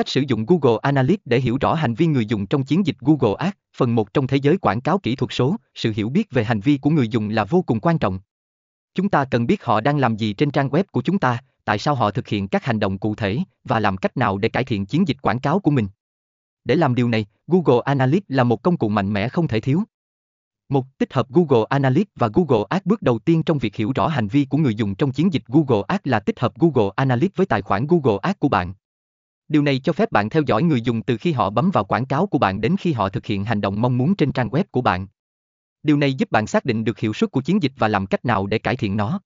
Cách sử dụng Google Analytics để hiểu rõ hành vi người dùng trong chiến dịch Google Ads, phần 1 trong thế giới quảng cáo kỹ thuật số, sự hiểu biết về hành vi của người dùng là vô cùng quan trọng. Chúng ta cần biết họ đang làm gì trên trang web của chúng ta, tại sao họ thực hiện các hành động cụ thể và làm cách nào để cải thiện chiến dịch quảng cáo của mình. Để làm điều này, Google Analytics là một công cụ mạnh mẽ không thể thiếu. Một, tích hợp Google Analytics và Google Ads bước đầu tiên trong việc hiểu rõ hành vi của người dùng trong chiến dịch Google Ads là tích hợp Google Analytics với tài khoản Google Ads của bạn. Điều này cho phép bạn theo dõi người dùng từ khi họ bấm vào quảng cáo của bạn đến khi họ thực hiện hành động mong muốn trên trang web của bạn. Điều này giúp bạn xác định được hiệu suất của chiến dịch và làm cách nào để cải thiện nó.